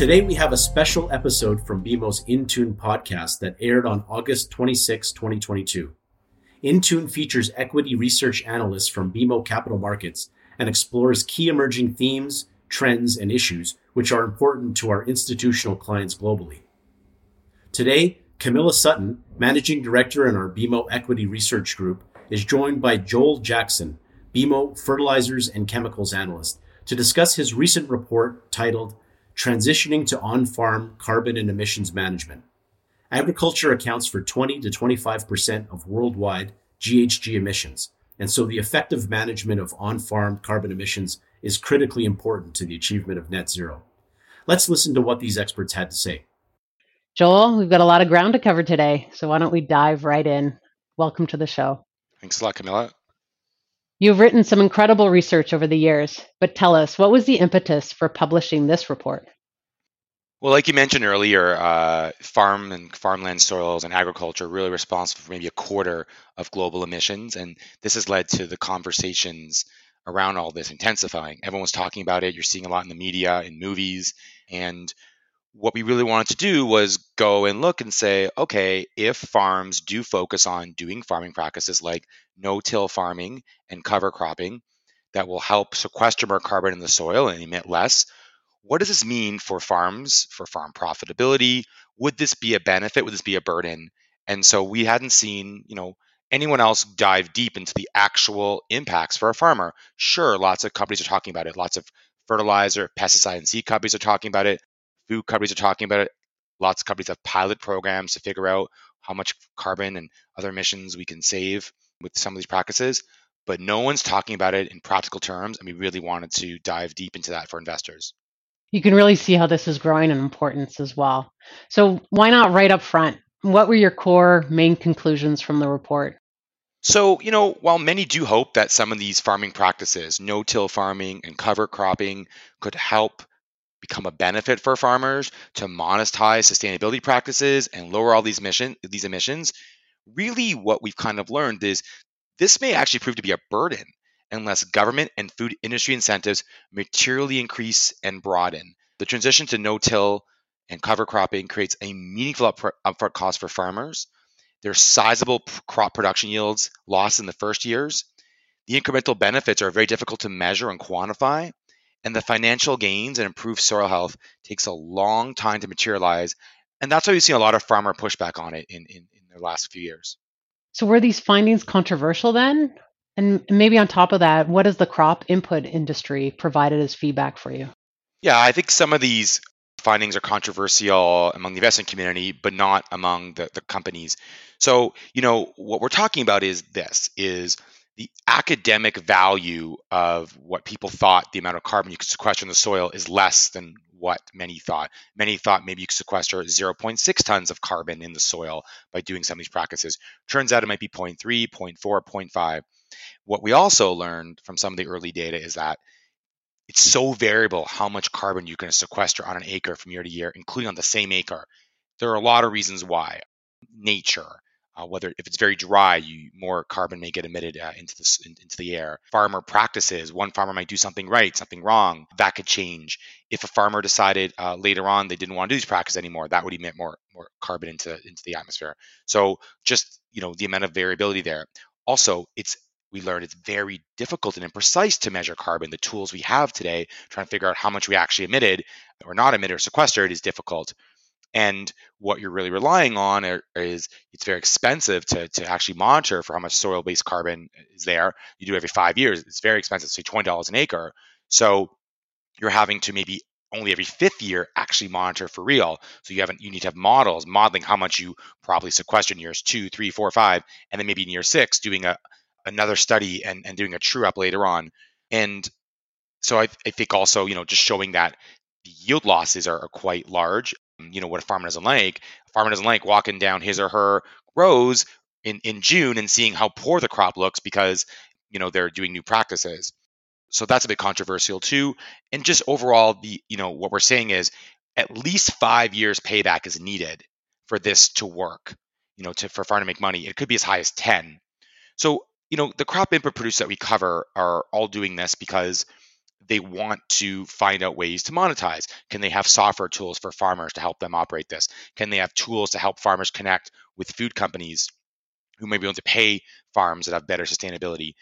Today, we have a special episode from BMO's Intune podcast that aired on August 26, 2022. Intune features equity research analysts from BMO Capital Markets and explores key emerging themes, trends, and issues which are important to our institutional clients globally. Today, Camilla Sutton, Managing Director in our BMO Equity Research Group, is joined by Joel Jackson, BMO Fertilizers and Chemicals Analyst, to discuss his recent report titled transitioning to on farm carbon and emissions management. Agriculture accounts for 20 to 25% of worldwide GHG emissions, and so the effective management of on farm carbon emissions is critically important to the achievement of net zero. Let's listen to what these experts had to say. Joel, we've got a lot of ground to cover today, so why don't we dive right in? Welcome to the show. Thanks a lot, Camilla. You've written some incredible research over the years, but tell us, what was the impetus for publishing this report? Well, like you mentioned earlier, uh, farm and farmland soils and agriculture are really responsible for maybe a quarter of global emissions. And this has led to the conversations around all this intensifying. Everyone's talking about it. You're seeing a lot in the media, in movies. And what we really wanted to do was go and look and say, okay, if farms do focus on doing farming practices like no till farming and cover cropping that will help sequester more carbon in the soil and emit less, what does this mean for farms, for farm profitability? Would this be a benefit? Would this be a burden? And so we hadn't seen, you know, anyone else dive deep into the actual impacts for a farmer. Sure, lots of companies are talking about it. Lots of fertilizer, pesticide, and seed companies are talking about it food companies are talking about it. Lots of companies have pilot programs to figure out how much carbon and other emissions we can save with some of these practices, but no one's talking about it in practical terms. And we really wanted to dive deep into that for investors. You can really see how this is growing in importance as well. So, why not right up front? What were your core main conclusions from the report? So, you know, while many do hope that some of these farming practices, no till farming and cover cropping, could help become a benefit for farmers to monetize sustainability practices and lower all these mission these emissions really what we've kind of learned is this may actually prove to be a burden unless government and food industry incentives materially increase and broaden. The transition to no-till and cover cropping creates a meaningful upfront cost for farmers. There's sizable crop production yields lost in the first years. The incremental benefits are very difficult to measure and quantify and the financial gains and improved soil health takes a long time to materialize. And that's why we've seen a lot of farmer pushback on it in, in, in the last few years. So, were these findings controversial then? And maybe on top of that, what has the crop input industry provided as feedback for you? Yeah, I think some of these findings are controversial among the investment community, but not among the, the companies. So, you know, what we're talking about is this is the academic value of what people thought the amount of carbon you could sequester in the soil is less than what many thought. Many thought maybe you could sequester 0.6 tons of carbon in the soil by doing some of these practices. Turns out it might be 0.3, 0.4, 0.5. What we also learned from some of the early data is that it's so variable how much carbon going to sequester on an acre from year to year, including on the same acre. There are a lot of reasons why. Nature, uh, whether if it's very dry, you, more carbon may get emitted uh, into the in, into the air. Farmer practices. One farmer might do something right, something wrong. That could change. If a farmer decided uh, later on they didn't want to do these practices anymore, that would emit more more carbon into into the atmosphere. So just you know the amount of variability there. Also, it's we learned it's very difficult and imprecise to measure carbon. The tools we have today, trying to figure out how much we actually emitted or not emitted or sequestered, is difficult. And what you're really relying on is it's very expensive to, to actually monitor for how much soil based carbon is there. You do every five years. It's very expensive, say $20 an acre. So you're having to maybe only every fifth year actually monitor for real. So you haven't you need to have models modeling how much you probably sequester in years two, three, four, five, and then maybe in year six doing a another study and, and doing a true up later on. And So I, I think also, you know, just showing that the yield losses are, are quite large. You know, what a farmer doesn't like, a farmer doesn't like walking down his or her rows in, in June and seeing how poor the crop looks because, you know, they're doing new practices. So that's a bit controversial too. And just overall, the you know, what we're saying is at least five years payback is needed for this to work, you know, to for farm to make money. It could be as high as 10. So, you know, the crop input producers that we cover are all doing this because they want to find out ways to monetize. Can they have software tools for farmers to help them operate this? Can they have tools to help farmers connect with food companies who may be able to pay farms that have better sustainability?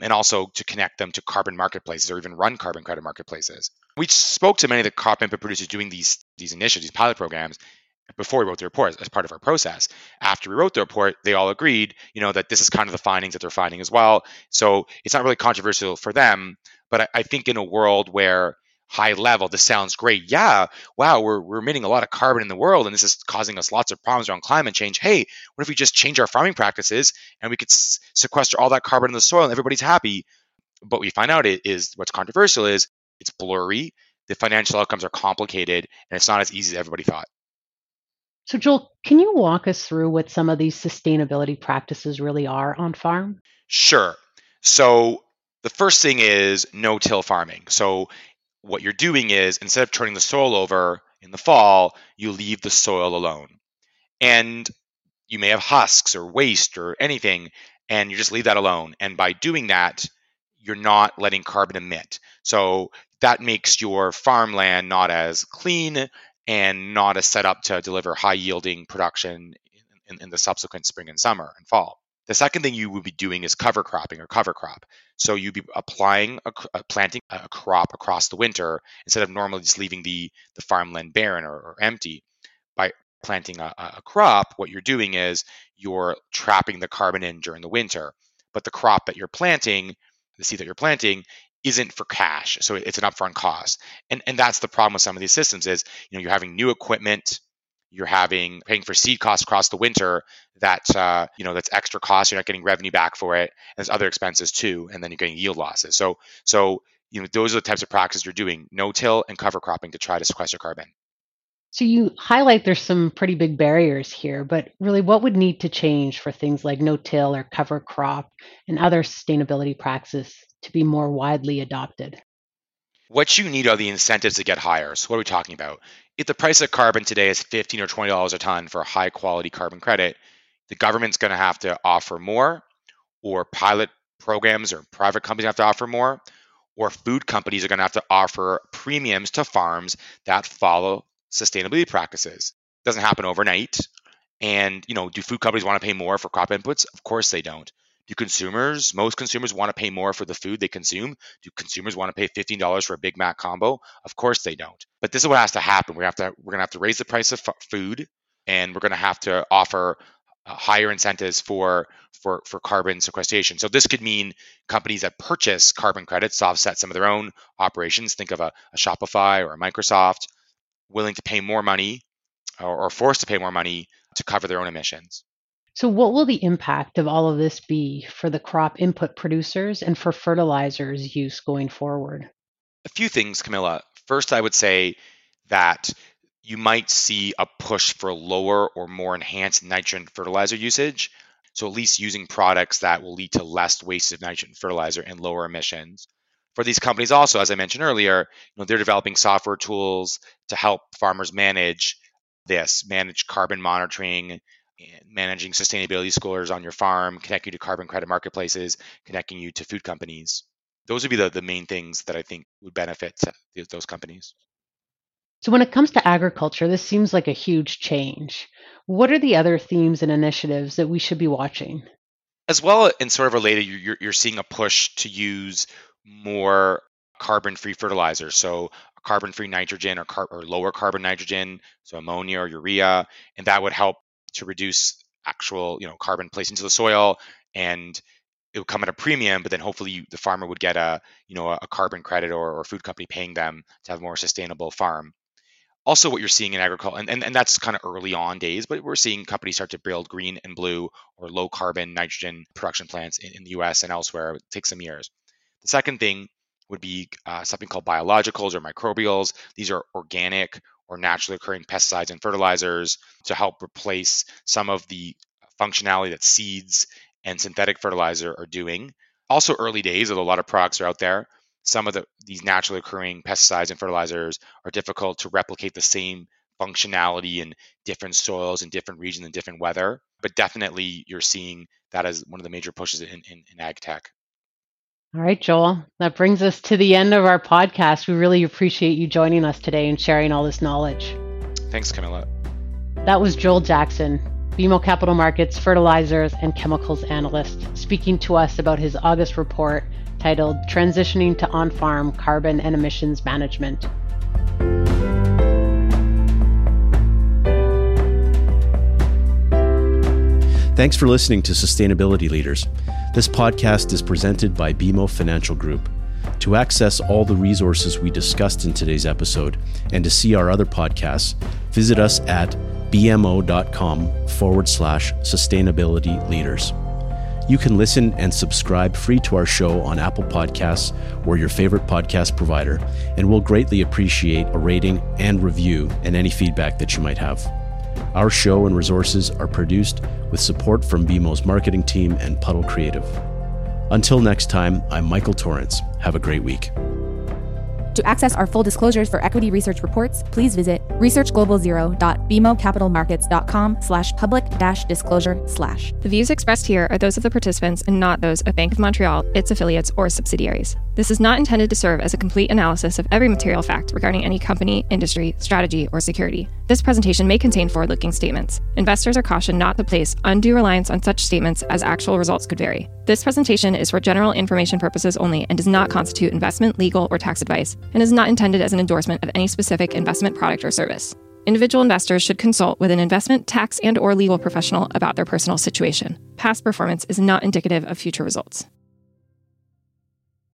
And also to connect them to carbon marketplaces or even run carbon credit marketplaces. We spoke to many of the crop input producers doing these these initiatives, these pilot programs, before we wrote the report as part of our process. After we wrote the report, they all agreed, you know, that this is kind of the findings that they're finding as well. So it's not really controversial for them, but I, I think in a world where high level, this sounds great. Yeah, wow, we're, we're emitting a lot of carbon in the world, and this is causing us lots of problems around climate change. Hey, what if we just change our farming practices and we could s- sequester all that carbon in the soil and everybody's happy? But we find out it is what's controversial is it's blurry, the financial outcomes are complicated, and it's not as easy as everybody thought. So, Joel, can you walk us through what some of these sustainability practices really are on farm? Sure. So, the first thing is no till farming. So, what you're doing is instead of turning the soil over in the fall, you leave the soil alone. And you may have husks or waste or anything, and you just leave that alone. And by doing that, you're not letting carbon emit. So that makes your farmland not as clean and not as set up to deliver high yielding production in, in, the subsequent spring and summer and fall. The second thing you would be doing is cover cropping or cover crop. So you'd be applying a, uh, a planting a crop across the winter instead of normally just leaving the, the farmland barren or, or empty. By planting a, a crop, what you're doing is you're trapping the carbon in during the winter. But the crop that you're planting, the seed that you're planting, isn't for cash. So it's an upfront cost. And and that's the problem with some of these systems is, you know, you're having new equipment, you're having paying for seed costs across the winter that uh, you know that's extra cost you're not getting revenue back for it and there's other expenses too and then you're getting yield losses so so you know those are the types of practices you're doing no till and cover cropping to try to sequester carbon so you highlight there's some pretty big barriers here but really what would need to change for things like no till or cover crop and other sustainability practices to be more widely adopted what you need are the incentives to get higher. So what are we talking about? If the price of carbon today is 15 or 20 dollars a ton for a high quality carbon credit, the government's going to have to offer more, or pilot programs or private companies have to offer more, or food companies are going to have to offer premiums to farms that follow sustainability practices. It doesn't happen overnight. And you know, do food companies want to pay more for crop inputs? Of course they don't. Do consumers, most consumers want to pay more for the food they consume? Do consumers want to pay $15 for a Big Mac combo? Of course they don't. But this is what has to happen. We have to we're going to have to raise the price of food and we're going to have to offer uh, higher incentives for for for carbon sequestration. So this could mean companies that purchase carbon credits to offset some of their own operations. Think of a, a Shopify or a Microsoft willing to pay more money or, or forced to pay more money to cover their own emissions. So, what will the impact of all of this be for the crop input producers and for fertilizers use going forward? A few things, Camilla. First, I would say that you might see a push for lower or more enhanced nitrogen fertilizer usage. So, at least using products that will lead to less waste of nitrogen fertilizer and lower emissions. For these companies, also, as I mentioned earlier, you know, they're developing software tools to help farmers manage this, manage carbon monitoring, managing sustainability scores on your farm, connecting you to carbon credit marketplaces, connecting you to food companies. Those would be the, the main things that I think would benefit those companies. So, when it comes to agriculture, this seems like a huge change. What are the other themes and initiatives that we should be watching? As well, and sort of related, you're, you're seeing a push to use more carbon free fertilizers. So, carbon free nitrogen or, car- or lower carbon nitrogen, so ammonia or urea, and that would help to reduce actual you know carbon placed into the soil and it would come at a premium but then hopefully you, the farmer would get a you know a carbon credit or, or food company paying them to have a more sustainable farm. Also what you're seeing in agriculture and, and, and that's kind of early on days but we're seeing companies start to build green and blue or low carbon nitrogen production plants in, in the us and elsewhere. It takes some years. The second thing would be uh, something called biologicals or microbials. These are organic or naturally occurring pesticides and fertilizers to help replace some of the functionality that seeds and synthetic fertilizer are doing. Also, early days, although a lot of products are out there, some of the, these naturally occurring pesticides and fertilizers are difficult to replicate the same functionality in different soils and different regions and different weather. But definitely, you're seeing that as one of the major pushes in, in, in ag tech. All right, Joel, that brings us to the end of our podcast. We really appreciate you joining us today and sharing all this knowledge. Thanks, Camilla. That was Joel Jackson, BMO Capital Markets Fertilizers and Chemicals Analyst, speaking to us about his August report titled Transitioning to On Farm Carbon and Emissions Management. Thanks for listening to Sustainability Leaders. This podcast is presented by BMO Financial Group. To access all the resources we discussed in today's episode and to see our other podcasts, visit us at bmo.com forward slash sustainability leaders. You can listen and subscribe free to our show on Apple Podcasts or your favorite podcast provider, and we'll greatly appreciate a rating and review and any feedback that you might have. Our show and resources are produced with support from BMO's marketing team and Puddle Creative. Until next time, I'm Michael Torrance. Have a great week. To access our full disclosures for equity research reports, please visit researchglobalzero.bmocapitalmarkets.com slash public dash disclosure slash. The views expressed here are those of the participants and not those of Bank of Montreal, its affiliates, or subsidiaries. This is not intended to serve as a complete analysis of every material fact regarding any company, industry, strategy, or security. This presentation may contain forward looking statements. Investors are cautioned not to place undue reliance on such statements as actual results could vary. This presentation is for general information purposes only and does not constitute investment, legal, or tax advice, and is not intended as an endorsement of any specific investment product or service. Individual investors should consult with an investment, tax, and or legal professional about their personal situation. Past performance is not indicative of future results.